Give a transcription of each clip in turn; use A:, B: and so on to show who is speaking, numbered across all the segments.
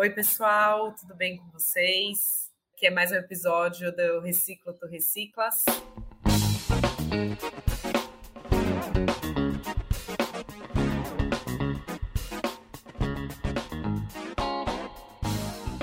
A: Oi, pessoal, tudo bem com vocês? Aqui é mais um episódio do Reciclo Tu Reciclas.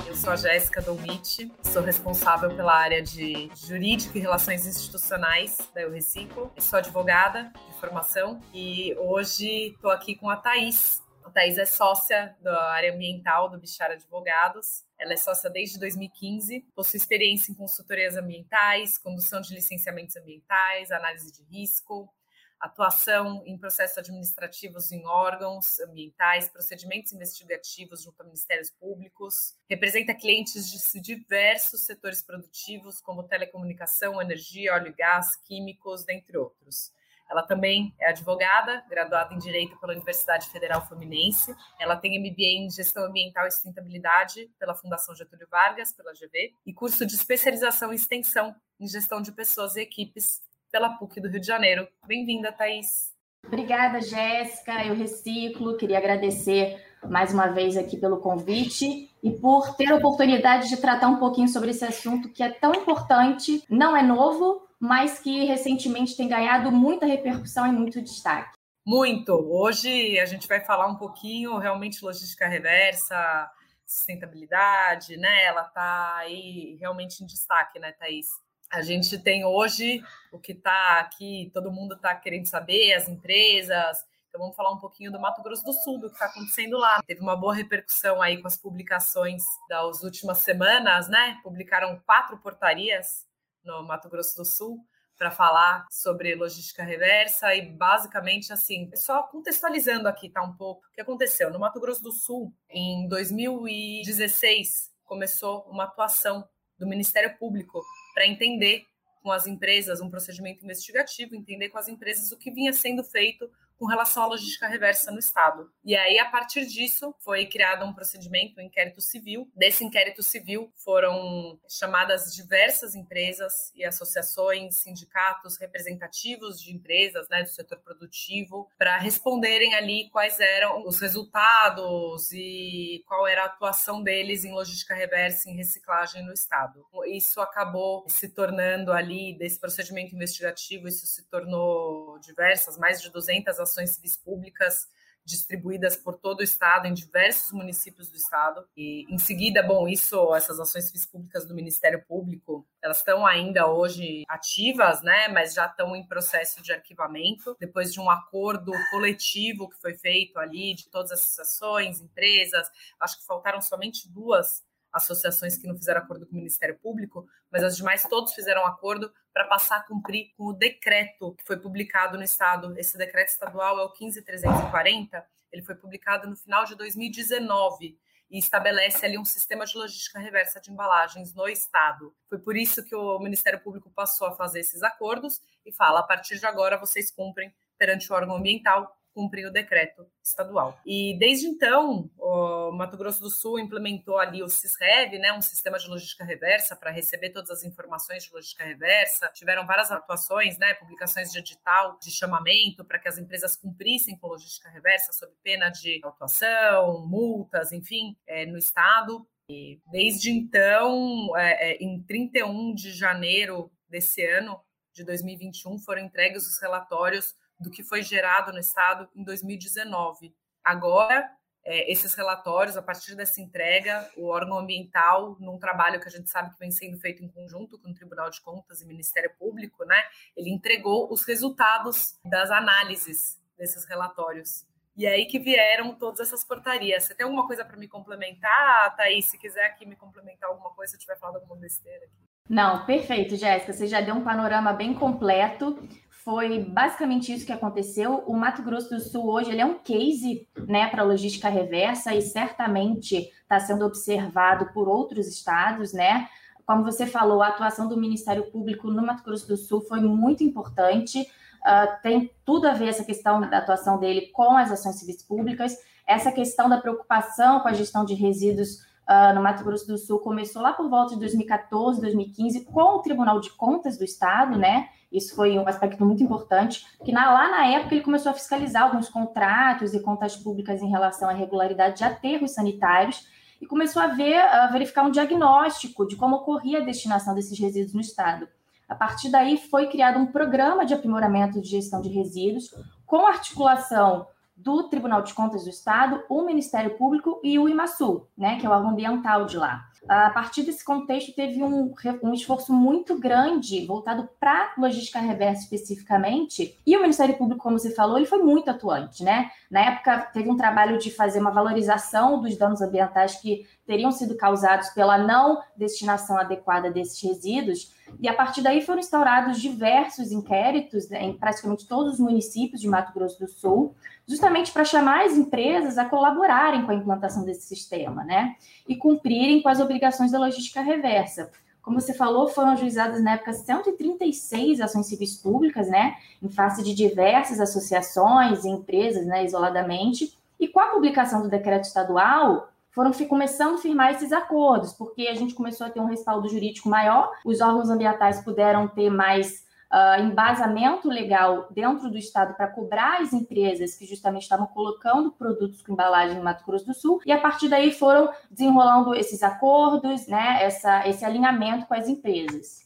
A: Eu sou a Jéssica Dolmite, sou responsável pela área de Jurídico e Relações Institucionais da Eu Reciclo. Sou advogada de formação e hoje estou aqui com a Thaís, Thais é sócia da área ambiental do Bichar Advogados. Ela é sócia desde 2015, possui experiência em consultorias ambientais, condução de licenciamentos ambientais, análise de risco, atuação em processos administrativos em órgãos ambientais, procedimentos investigativos junto a ministérios públicos, representa clientes de diversos setores produtivos, como telecomunicação, energia, óleo e gás, químicos, dentre outros. Ela também é advogada, graduada em Direito pela Universidade Federal Fluminense. Ela tem MBA em Gestão Ambiental e Sustentabilidade pela Fundação Getúlio Vargas, pela GV, e curso de especialização e extensão em Gestão de Pessoas e Equipes pela PUC do Rio de Janeiro. Bem-vinda, Thaís.
B: Obrigada, Jéssica. Eu reciclo. Queria agradecer mais uma vez aqui pelo convite e por ter a oportunidade de tratar um pouquinho sobre esse assunto que é tão importante, não é novo, mas que recentemente tem ganhado muita repercussão e muito destaque.
A: Muito. Hoje a gente vai falar um pouquinho realmente logística reversa, sustentabilidade, né? Ela está aí realmente em destaque, né, Thaís? A gente tem hoje o que está aqui, todo mundo está querendo saber, as empresas. Então vamos falar um pouquinho do Mato Grosso do Sul, do que está acontecendo lá. Teve uma boa repercussão aí com as publicações das últimas semanas, né? Publicaram quatro portarias no Mato Grosso do Sul para falar sobre logística reversa e basicamente assim, só contextualizando aqui tá um pouco o que aconteceu. No Mato Grosso do Sul em 2016 começou uma atuação do Ministério Público para entender com as empresas um procedimento investigativo, entender com as empresas o que vinha sendo feito com relação à logística reversa no Estado. E aí, a partir disso, foi criado um procedimento, um inquérito civil. Desse inquérito civil foram chamadas diversas empresas e associações, sindicatos representativos de empresas né, do setor produtivo, para responderem ali quais eram os resultados e qual era a atuação deles em logística reversa em reciclagem no Estado. Isso acabou se tornando ali, desse procedimento investigativo, isso se tornou diversas, mais de 200 ações civis públicas distribuídas por todo o estado, em diversos municípios do estado. E em seguida, bom, isso, essas ações civis públicas do Ministério Público, elas estão ainda hoje ativas, né, mas já estão em processo de arquivamento, depois de um acordo coletivo que foi feito ali de todas as associações, empresas, acho que faltaram somente duas associações que não fizeram acordo com o Ministério Público, mas as demais todos fizeram acordo para passar a cumprir com o decreto que foi publicado no Estado. Esse decreto estadual é o 15340, ele foi publicado no final de 2019 e estabelece ali um sistema de logística reversa de embalagens no Estado. Foi por isso que o Ministério Público passou a fazer esses acordos e fala: a partir de agora vocês cumprem perante o órgão ambiental cumprir o decreto estadual. E desde então, o Mato Grosso do Sul implementou ali o CISREV, né, um sistema de logística reversa para receber todas as informações de logística reversa. Tiveram várias atuações, né, publicações de edital de chamamento para que as empresas cumprissem com logística reversa sob pena de autuação, multas, enfim, é, no estado. E desde então, é, é, em 31 de janeiro desse ano, de 2021, foram entregues os relatórios do que foi gerado no Estado em 2019. Agora, é, esses relatórios, a partir dessa entrega, o órgão ambiental, num trabalho que a gente sabe que vem sendo feito em conjunto com o Tribunal de Contas e Ministério Público, né, ele entregou os resultados das análises desses relatórios. E é aí que vieram todas essas portarias. Você tem alguma coisa para me complementar, Thaís? Se quiser aqui me complementar alguma coisa, se eu tiver falado alguma besteira aqui.
B: Não, perfeito, Jéssica. Você já deu um panorama bem completo foi basicamente isso que aconteceu. O Mato Grosso do Sul hoje ele é um case né, para logística reversa e certamente está sendo observado por outros estados, né? Como você falou, a atuação do Ministério Público no Mato Grosso do Sul foi muito importante. Uh, tem tudo a ver essa questão da atuação dele com as ações civis públicas. Essa questão da preocupação com a gestão de resíduos uh, no Mato Grosso do Sul começou lá por volta de 2014, 2015, com o Tribunal de Contas do Estado, né? Isso foi um aspecto muito importante, que na, lá na época ele começou a fiscalizar alguns contratos e contas públicas em relação à regularidade de aterros sanitários. e começou a ver, a verificar um diagnóstico de como ocorria a destinação desses resíduos no estado. A partir daí foi criado um programa de aprimoramento de gestão de resíduos com articulação do Tribunal de Contas do Estado, o Ministério Público e o IMASU, né, que é o órgão ambiental de lá. A partir desse contexto, teve um, um esforço muito grande voltado para logística reversa especificamente, e o Ministério Público, como você falou, ele foi muito atuante, né? Na época, teve um trabalho de fazer uma valorização dos danos ambientais que teriam sido causados pela não destinação adequada desses resíduos, e a partir daí foram instaurados diversos inquéritos né, em praticamente todos os municípios de Mato Grosso do Sul, justamente para chamar as empresas a colaborarem com a implantação desse sistema, né? E cumprirem com as obrigações da logística reversa. Como você falou, foram ajuizadas na época 136 ações civis públicas, né? Em face de diversas associações e empresas, né, isoladamente. E com a publicação do decreto estadual, foram começando a firmar esses acordos, porque a gente começou a ter um respaldo jurídico maior, os órgãos ambientais puderam ter mais uh, embasamento legal dentro do Estado para cobrar as empresas que justamente estavam colocando produtos com embalagem no Mato Grosso do Sul, e a partir daí foram desenrolando esses acordos, né, essa, esse alinhamento com as empresas.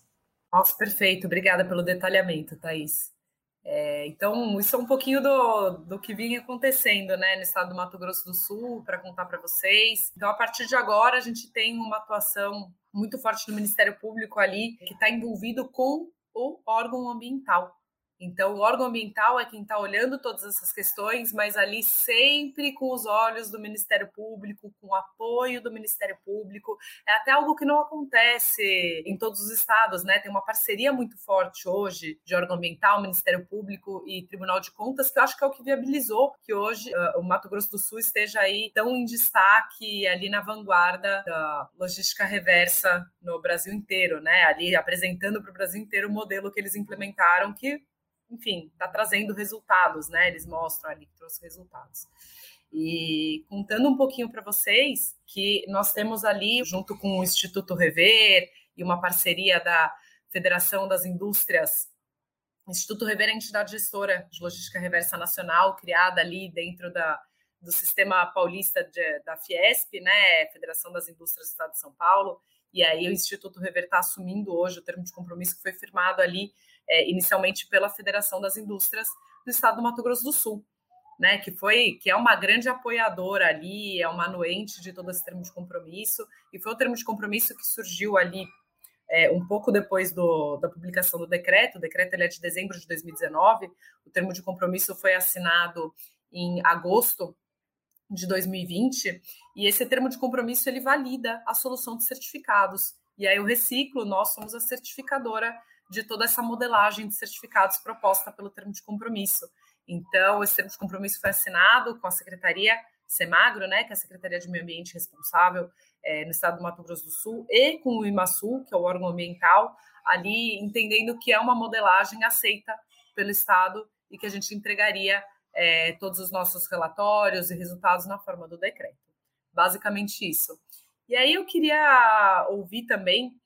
A: Nossa, perfeito. Obrigada pelo detalhamento, Thaís. É, então, isso é um pouquinho do, do que vinha acontecendo né, no estado do Mato Grosso do Sul, para contar para vocês. Então, a partir de agora, a gente tem uma atuação muito forte do Ministério Público ali, que está envolvido com o órgão ambiental. Então, o órgão ambiental é quem está olhando todas essas questões, mas ali sempre com os olhos do Ministério Público, com o apoio do Ministério Público. É até algo que não acontece em todos os estados, né? Tem uma parceria muito forte hoje de órgão ambiental, Ministério Público e Tribunal de Contas, que eu acho que é o que viabilizou que hoje uh, o Mato Grosso do Sul esteja aí tão em destaque, ali na vanguarda da logística reversa no Brasil inteiro, né? Ali apresentando para o Brasil inteiro o modelo que eles implementaram, que enfim, está trazendo resultados, né? Eles mostram ali que trouxe resultados. E contando um pouquinho para vocês que nós temos ali, junto com o Instituto Rever e uma parceria da Federação das Indústrias, o Instituto Rever é a entidade gestora de logística reversa nacional, criada ali dentro da, do sistema paulista de, da Fiesp, né, Federação das Indústrias do Estado de São Paulo, e aí o Instituto Rever está assumindo hoje o termo de compromisso que foi firmado ali é, inicialmente pela Federação das Indústrias do Estado do Mato Grosso do Sul, né, que foi que é uma grande apoiadora ali, é uma anuente de todo esse termo de compromisso, e foi o termo de compromisso que surgiu ali é, um pouco depois do, da publicação do decreto, o decreto ele é de dezembro de 2019, o termo de compromisso foi assinado em agosto de 2020, e esse termo de compromisso ele valida a solução de certificados. E aí o Reciclo, nós somos a certificadora de toda essa modelagem de certificados proposta pelo termo de compromisso. Então, esse termo de compromisso foi assinado com a Secretaria Semagro, né, que é a Secretaria de Meio Ambiente responsável é, no estado do Mato Grosso do Sul, e com o IMASU, que é o órgão ambiental, ali entendendo que é uma modelagem aceita pelo Estado e que a gente entregaria é, todos os nossos relatórios e resultados na forma do decreto. Basicamente isso. E aí eu queria ouvir também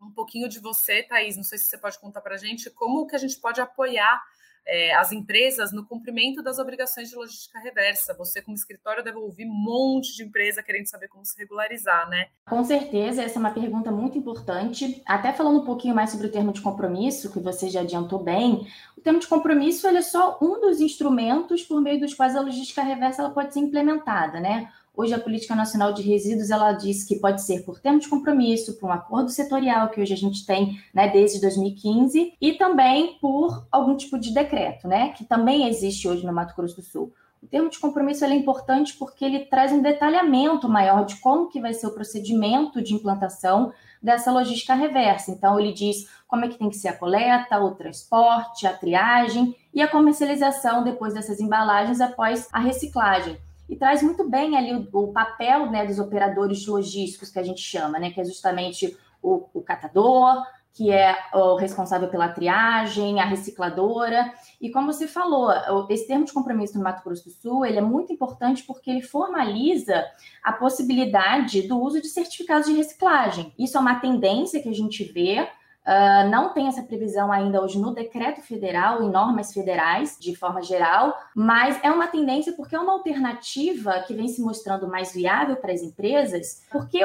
A: um pouquinho de você, Thaís. Não sei se você pode contar para a gente como que a gente pode apoiar é, as empresas no cumprimento das obrigações de logística reversa. Você, como escritório, deve ouvir um monte de empresa querendo saber como se regularizar, né?
B: Com certeza, essa é uma pergunta muito importante. Até falando um pouquinho mais sobre o termo de compromisso, que você já adiantou bem, o termo de compromisso ele é só um dos instrumentos por meio dos quais a logística reversa ela pode ser implementada, né? Hoje a Política Nacional de Resíduos ela diz que pode ser por termo de compromisso, por um acordo setorial que hoje a gente tem, né, desde 2015, e também por algum tipo de decreto, né, que também existe hoje no Mato Grosso do Sul. O termo de compromisso é importante porque ele traz um detalhamento maior de como que vai ser o procedimento de implantação dessa logística reversa. Então ele diz como é que tem que ser a coleta, o transporte, a triagem e a comercialização depois dessas embalagens após a reciclagem e traz muito bem ali o, o papel né, dos operadores logísticos que a gente chama, né, que é justamente o, o catador, que é o responsável pela triagem, a recicladora. E como você falou, esse termo de compromisso no Mato Grosso do Sul, ele é muito importante porque ele formaliza a possibilidade do uso de certificados de reciclagem. Isso é uma tendência que a gente vê Uh, não tem essa previsão ainda hoje no decreto federal, em normas federais, de forma geral, mas é uma tendência porque é uma alternativa que vem se mostrando mais viável para as empresas, porque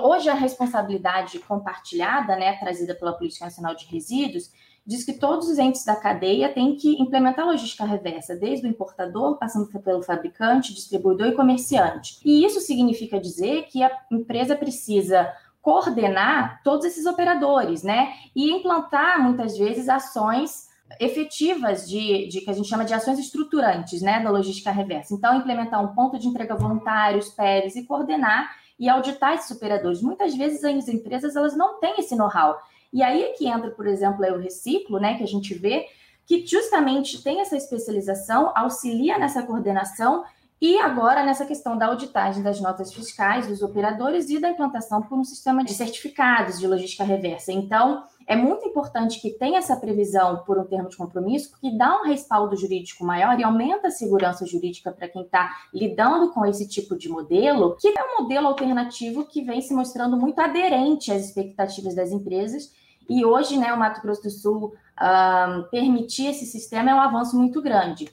B: hoje a responsabilidade compartilhada, né, trazida pela Política Nacional de Resíduos, diz que todos os entes da cadeia têm que implementar logística reversa, desde o importador, passando pelo fabricante, distribuidor e comerciante. E isso significa dizer que a empresa precisa coordenar todos esses operadores, né? E implantar, muitas vezes, ações efetivas de, de, que a gente chama de ações estruturantes, né, da logística reversa. Então, implementar um ponto de entrega voluntário, os PERs, e coordenar e auditar esses operadores. Muitas vezes as empresas elas não têm esse know-how. E aí é que entra, por exemplo, o reciclo, né, que a gente vê que justamente tem essa especialização, auxilia nessa coordenação e agora, nessa questão da auditagem das notas fiscais dos operadores e da implantação por um sistema de certificados de logística reversa. Então, é muito importante que tenha essa previsão por um termo de compromisso, porque dá um respaldo jurídico maior e aumenta a segurança jurídica para quem está lidando com esse tipo de modelo, que é um modelo alternativo que vem se mostrando muito aderente às expectativas das empresas. E hoje, né, o Mato Grosso do Sul um, permitir esse sistema é um avanço muito grande.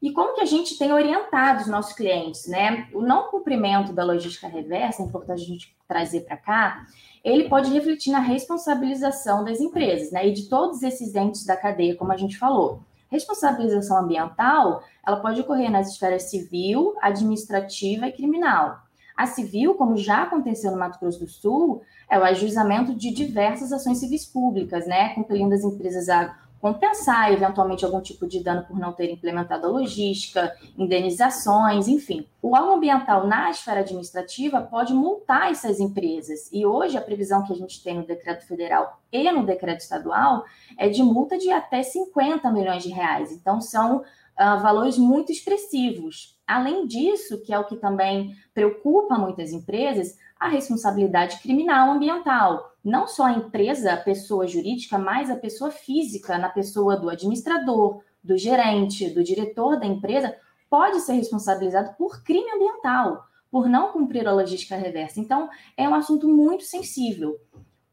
B: E como que a gente tem orientado os nossos clientes, né? O não cumprimento da logística reversa, é importante a gente trazer para cá, ele pode refletir na responsabilização das empresas, né? E de todos esses entes da cadeia, como a gente falou. Responsabilização ambiental, ela pode ocorrer nas esferas civil, administrativa e criminal. A civil, como já aconteceu no Mato Grosso do Sul, é o ajuizamento de diversas ações civis públicas, né? Compelindo as empresas a compensar eventualmente algum tipo de dano por não ter implementado a logística, indenizações, enfim. O órgão ambiental na esfera administrativa pode multar essas empresas. E hoje a previsão que a gente tem no decreto federal e no decreto estadual é de multa de até 50 milhões de reais. Então são uh, valores muito expressivos. Além disso, que é o que também preocupa muitas empresas, a responsabilidade criminal ambiental. Não só a empresa, a pessoa jurídica, mas a pessoa física, na pessoa do administrador, do gerente, do diretor da empresa, pode ser responsabilizado por crime ambiental, por não cumprir a logística reversa. Então, é um assunto muito sensível.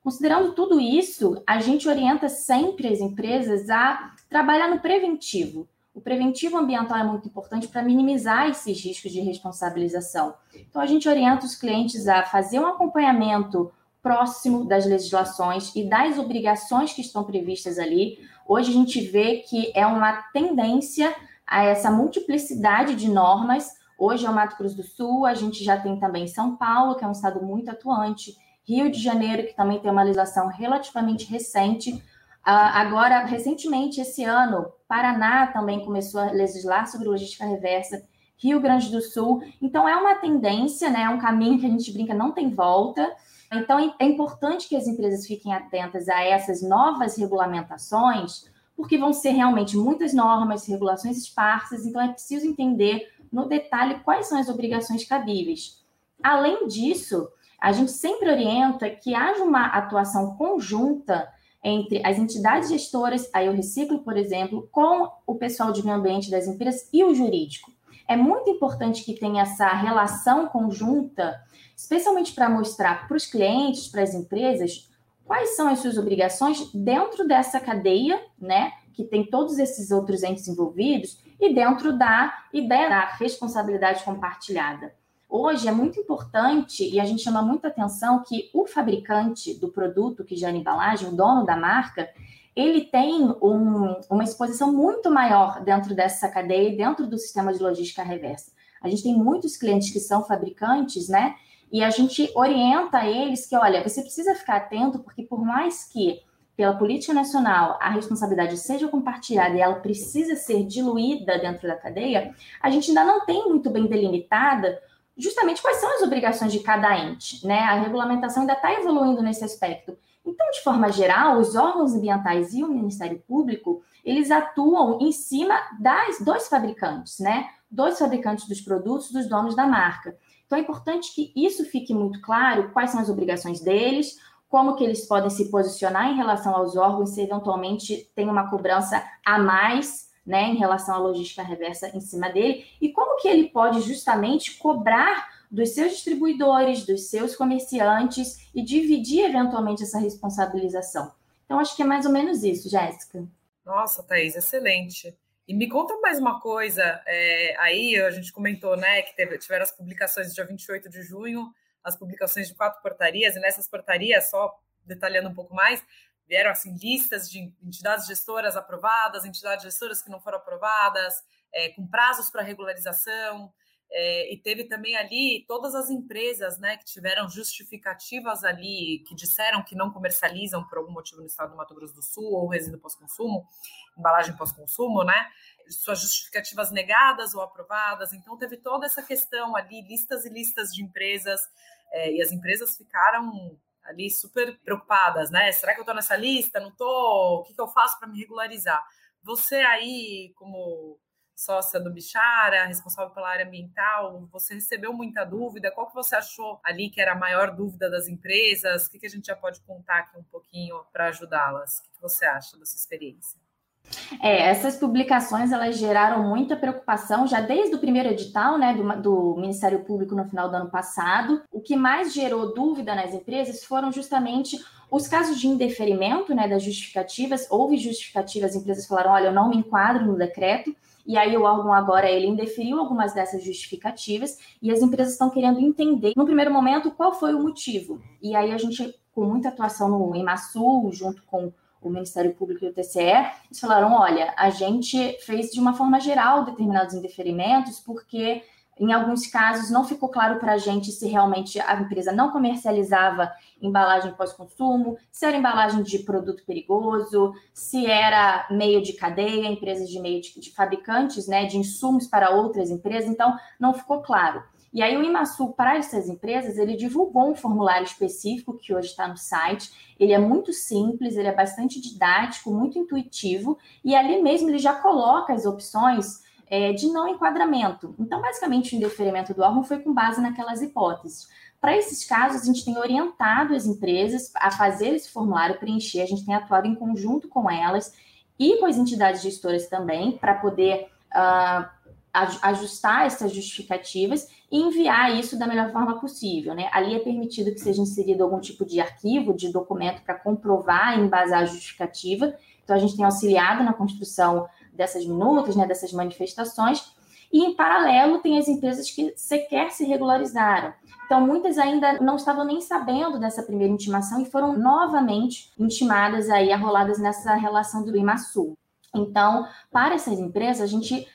B: Considerando tudo isso, a gente orienta sempre as empresas a trabalhar no preventivo. O preventivo ambiental é muito importante para minimizar esses riscos de responsabilização. Então, a gente orienta os clientes a fazer um acompanhamento próximo das legislações e das obrigações que estão previstas ali. Hoje a gente vê que é uma tendência a essa multiplicidade de normas. Hoje é o Mato Grosso do Sul, a gente já tem também São Paulo, que é um estado muito atuante, Rio de Janeiro, que também tem uma legislação relativamente recente, agora, recentemente, esse ano, Paraná também começou a legislar sobre logística reversa, Rio Grande do Sul. Então, é uma tendência, né? é um caminho que a gente brinca, não tem volta. Então, é importante que as empresas fiquem atentas a essas novas regulamentações, porque vão ser realmente muitas normas, regulações esparsas, então é preciso entender no detalhe quais são as obrigações cabíveis. Além disso, a gente sempre orienta que haja uma atuação conjunta entre as entidades gestoras, aí o Reciclo, por exemplo, com o pessoal de meio ambiente das empresas e o jurídico. É muito importante que tenha essa relação conjunta, especialmente para mostrar para os clientes, para as empresas, quais são as suas obrigações dentro dessa cadeia, né, que tem todos esses outros entes envolvidos, e dentro da ideia da responsabilidade compartilhada. Hoje é muito importante e a gente chama muita atenção que o fabricante do produto que gera embalagem, o dono da marca, ele tem um, uma exposição muito maior dentro dessa cadeia e dentro do sistema de logística reversa. A gente tem muitos clientes que são fabricantes, né? E a gente orienta eles que, olha, você precisa ficar atento, porque por mais que pela política nacional a responsabilidade seja compartilhada e ela precisa ser diluída dentro da cadeia, a gente ainda não tem muito bem delimitada justamente quais são as obrigações de cada ente, né? A regulamentação ainda está evoluindo nesse aspecto. Então, de forma geral, os órgãos ambientais e o Ministério Público, eles atuam em cima das dos fabricantes, né? Dos fabricantes dos produtos, dos donos da marca. Então, é importante que isso fique muito claro, quais são as obrigações deles, como que eles podem se posicionar em relação aos órgãos se eventualmente tem uma cobrança a mais né, em relação à logística reversa em cima dele, e como que ele pode justamente cobrar dos seus distribuidores, dos seus comerciantes e dividir eventualmente essa responsabilização. Então, acho que é mais ou menos isso, Jéssica.
A: Nossa, Thaís, excelente. E me conta mais uma coisa, é, aí a gente comentou, né, que teve, tiveram as publicações dia 28 de junho, as publicações de quatro portarias, e nessas portarias, só detalhando um pouco mais, vieram assim listas de entidades gestoras aprovadas, entidades gestoras que não foram aprovadas, é, com prazos para regularização, é, e teve também ali todas as empresas né, que tiveram justificativas ali, que disseram que não comercializam por algum motivo no estado do Mato Grosso do Sul, ou resíduo pós-consumo, embalagem pós-consumo, né? Suas justificativas negadas ou aprovadas. Então, teve toda essa questão ali, listas e listas de empresas, é, e as empresas ficaram ali super preocupadas, né? Será que eu estou nessa lista? Não estou? O que, que eu faço para me regularizar? Você aí, como sócia do Bichara, responsável pela área ambiental, você recebeu muita dúvida? Qual que você achou ali que era a maior dúvida das empresas? O que, que a gente já pode contar aqui um pouquinho para ajudá-las? O que, que você acha dessa experiência?
B: É, essas publicações elas geraram muita preocupação já desde o primeiro edital, né, do, do, Ministério Público no final do ano passado. O que mais gerou dúvida nas empresas foram justamente os casos de indeferimento, né, das justificativas. Houve justificativas, as empresas falaram, olha, eu não me enquadro no decreto. E aí o órgão agora ele indeferiu algumas dessas justificativas e as empresas estão querendo entender, no primeiro momento, qual foi o motivo. E aí a gente, com muita atuação no EMASUL, junto com o Ministério Público e o TCE, eles falaram: olha, a gente fez de uma forma geral determinados indeferimentos, porque em alguns casos, não ficou claro para a gente se realmente a empresa não comercializava embalagem pós-consumo, se era embalagem de produto perigoso, se era meio de cadeia, empresas de meio de, de fabricantes, né, de insumos para outras empresas. Então, não ficou claro. E aí o Imasul, para essas empresas, ele divulgou um formulário específico que hoje está no site. Ele é muito simples, ele é bastante didático, muito intuitivo, e ali mesmo ele já coloca as opções é, de não enquadramento. Então, basicamente, o indeferimento do órgão foi com base naquelas hipóteses. Para esses casos, a gente tem orientado as empresas a fazer esse formulário, preencher, a gente tem atuado em conjunto com elas e com as entidades gestoras também, para poder uh, ajustar essas justificativas e enviar isso da melhor forma possível. Né? Ali é permitido que seja inserido algum tipo de arquivo, de documento para comprovar e embasar a justificativa. Então, a gente tem auxiliado na construção dessas minutas, né, dessas manifestações, e em paralelo tem as empresas que sequer se regularizaram. Então, muitas ainda não estavam nem sabendo dessa primeira intimação e foram novamente intimadas aí, arroladas nessa relação do IMASUL. Então, para essas empresas, a gente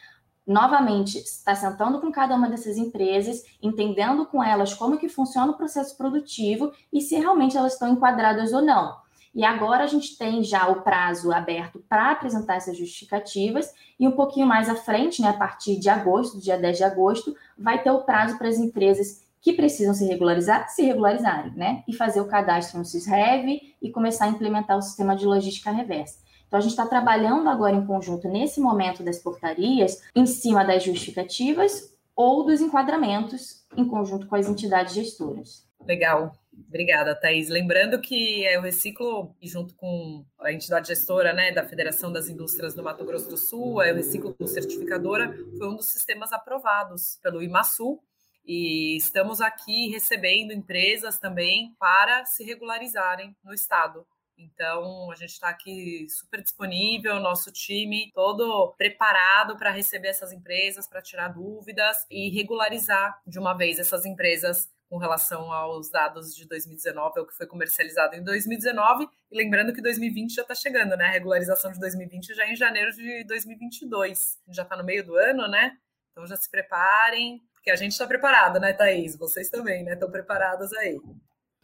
B: novamente está sentando com cada uma dessas empresas, entendendo com elas como que funciona o processo produtivo e se realmente elas estão enquadradas ou não. E agora a gente tem já o prazo aberto para apresentar essas justificativas, e um pouquinho mais à frente, né, a partir de agosto, dia 10 de agosto, vai ter o prazo para as empresas que precisam se regularizar, se regularizarem, né? E fazer o cadastro no SysRev e começar a implementar o sistema de logística reversa. Então, a gente está trabalhando agora em conjunto, nesse momento das portarias, em cima das justificativas ou dos enquadramentos, em conjunto com as entidades gestoras.
A: Legal. Obrigada, Thaís. Lembrando que o Reciclo, junto com a entidade gestora né, da Federação das Indústrias do Mato Grosso do Sul, a Reciclo Certificadora, foi um dos sistemas aprovados pelo IMASU. E estamos aqui recebendo empresas também para se regularizarem no Estado. Então, a gente está aqui super disponível, nosso time todo preparado para receber essas empresas, para tirar dúvidas e regularizar de uma vez essas empresas com relação aos dados de 2019, o que foi comercializado em 2019. E lembrando que 2020 já está chegando, né? A regularização de 2020 já é em janeiro de 2022. Já está no meio do ano, né? Então já se preparem, porque a gente está preparado, né, Thaís? Vocês também, né? Estão preparados aí.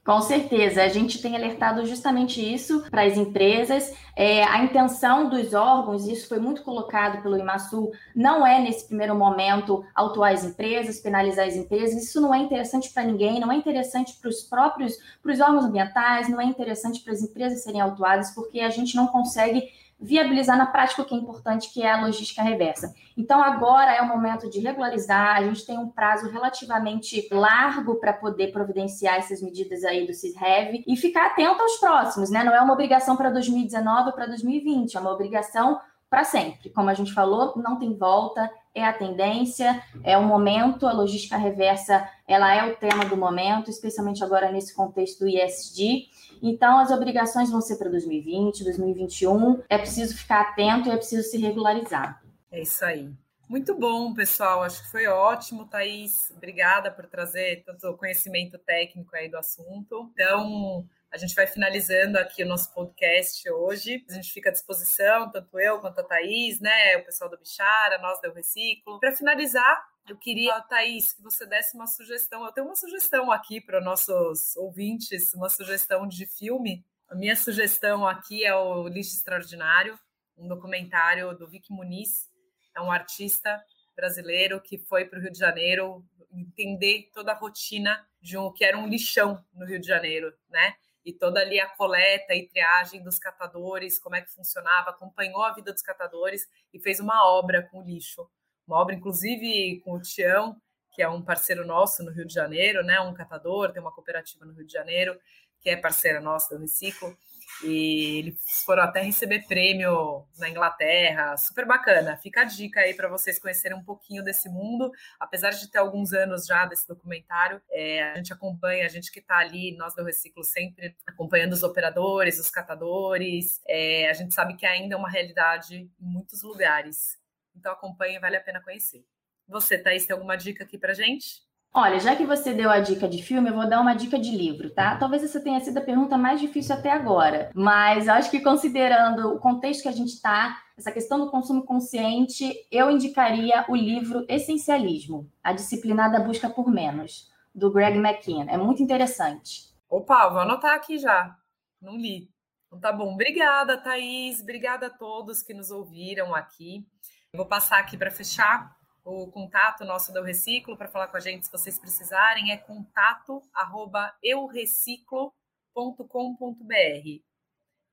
B: Com certeza, a gente tem alertado justamente isso para as empresas. É, a intenção dos órgãos, isso foi muito colocado pelo IMASU, não é nesse primeiro momento autuar as empresas, penalizar as empresas. Isso não é interessante para ninguém, não é interessante para os próprios, para os órgãos ambientais, não é interessante para as empresas serem autuadas, porque a gente não consegue viabilizar na prática o que é importante, que é a logística reversa. Então, agora é o momento de regularizar, a gente tem um prazo relativamente largo para poder providenciar essas medidas aí do CISREV e ficar atento aos próximos, né? Não é uma obrigação para 2019 ou para 2020, é uma obrigação para sempre. Como a gente falou, não tem volta, é a tendência, é o momento, a logística reversa, ela é o tema do momento, especialmente agora nesse contexto do ISD. Então, as obrigações vão ser para 2020, 2021. É preciso ficar atento e é preciso se regularizar.
A: É isso aí. Muito bom, pessoal. Acho que foi ótimo, Thaís. Obrigada por trazer tanto conhecimento técnico aí do assunto. Então, a gente vai finalizando aqui o nosso podcast hoje. A gente fica à disposição, tanto eu quanto a Thaís, né? O pessoal do Bichara, nós do Reciclo. Para finalizar, eu queria, Thaís, que você desse uma sugestão. Eu tenho uma sugestão aqui para nossos ouvintes, uma sugestão de filme. A minha sugestão aqui é o Lixo Extraordinário, um documentário do Vic Muniz é um artista brasileiro que foi para o Rio de Janeiro entender toda a rotina de um que era um lixão no Rio de Janeiro, né? E toda ali a coleta e triagem dos catadores, como é que funcionava, acompanhou a vida dos catadores e fez uma obra com o lixo. Uma obra, inclusive, com o Tião, que é um parceiro nosso no Rio de Janeiro, né? Um catador, tem uma cooperativa no Rio de Janeiro, que é parceira nossa do Reciclo. E eles foram até receber prêmio na Inglaterra, super bacana. Fica a dica aí para vocês conhecerem um pouquinho desse mundo. Apesar de ter alguns anos já desse documentário, é, a gente acompanha, a gente que está ali, nós do Reciclo, sempre acompanhando os operadores, os catadores. É, a gente sabe que ainda é uma realidade em muitos lugares. Então acompanhe, vale a pena conhecer. Você, Thaís, tem alguma dica aqui para gente?
B: Olha, já que você deu a dica de filme, eu vou dar uma dica de livro, tá? Talvez essa tenha sido a pergunta mais difícil até agora, mas acho que considerando o contexto que a gente está, essa questão do consumo consciente, eu indicaria o livro Essencialismo, a disciplinada busca por menos, do Greg McKean. É muito interessante.
A: Opa, vou anotar aqui já. Não li. Então tá bom. Obrigada, Thaís. Obrigada a todos que nos ouviram aqui. vou passar aqui para fechar o contato nosso do Reciclo para falar com a gente se vocês precisarem é contato@eureciclo.com.br.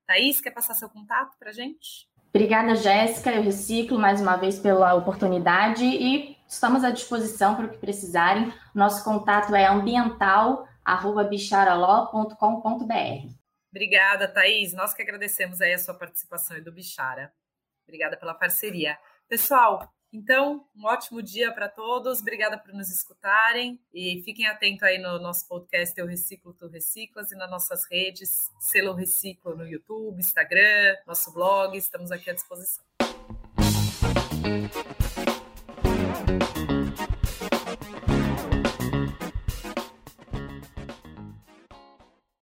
A: Thaís, quer passar seu contato para a gente?
B: Obrigada, Jéssica. Eu reciclo mais uma vez pela oportunidade e estamos à disposição para o que precisarem. Nosso contato é ambiental@bicharaló.com.br.
A: Obrigada, Thaís. Nós que agradecemos aí a sua participação e do Bichara. Obrigada pela parceria. Pessoal, então, um ótimo dia para todos. Obrigada por nos escutarem e fiquem atentos aí no nosso podcast Eu Reciclo, Tu Reciclas e nas nossas redes, Selo Reciclo no YouTube, Instagram, nosso blog, estamos aqui à disposição.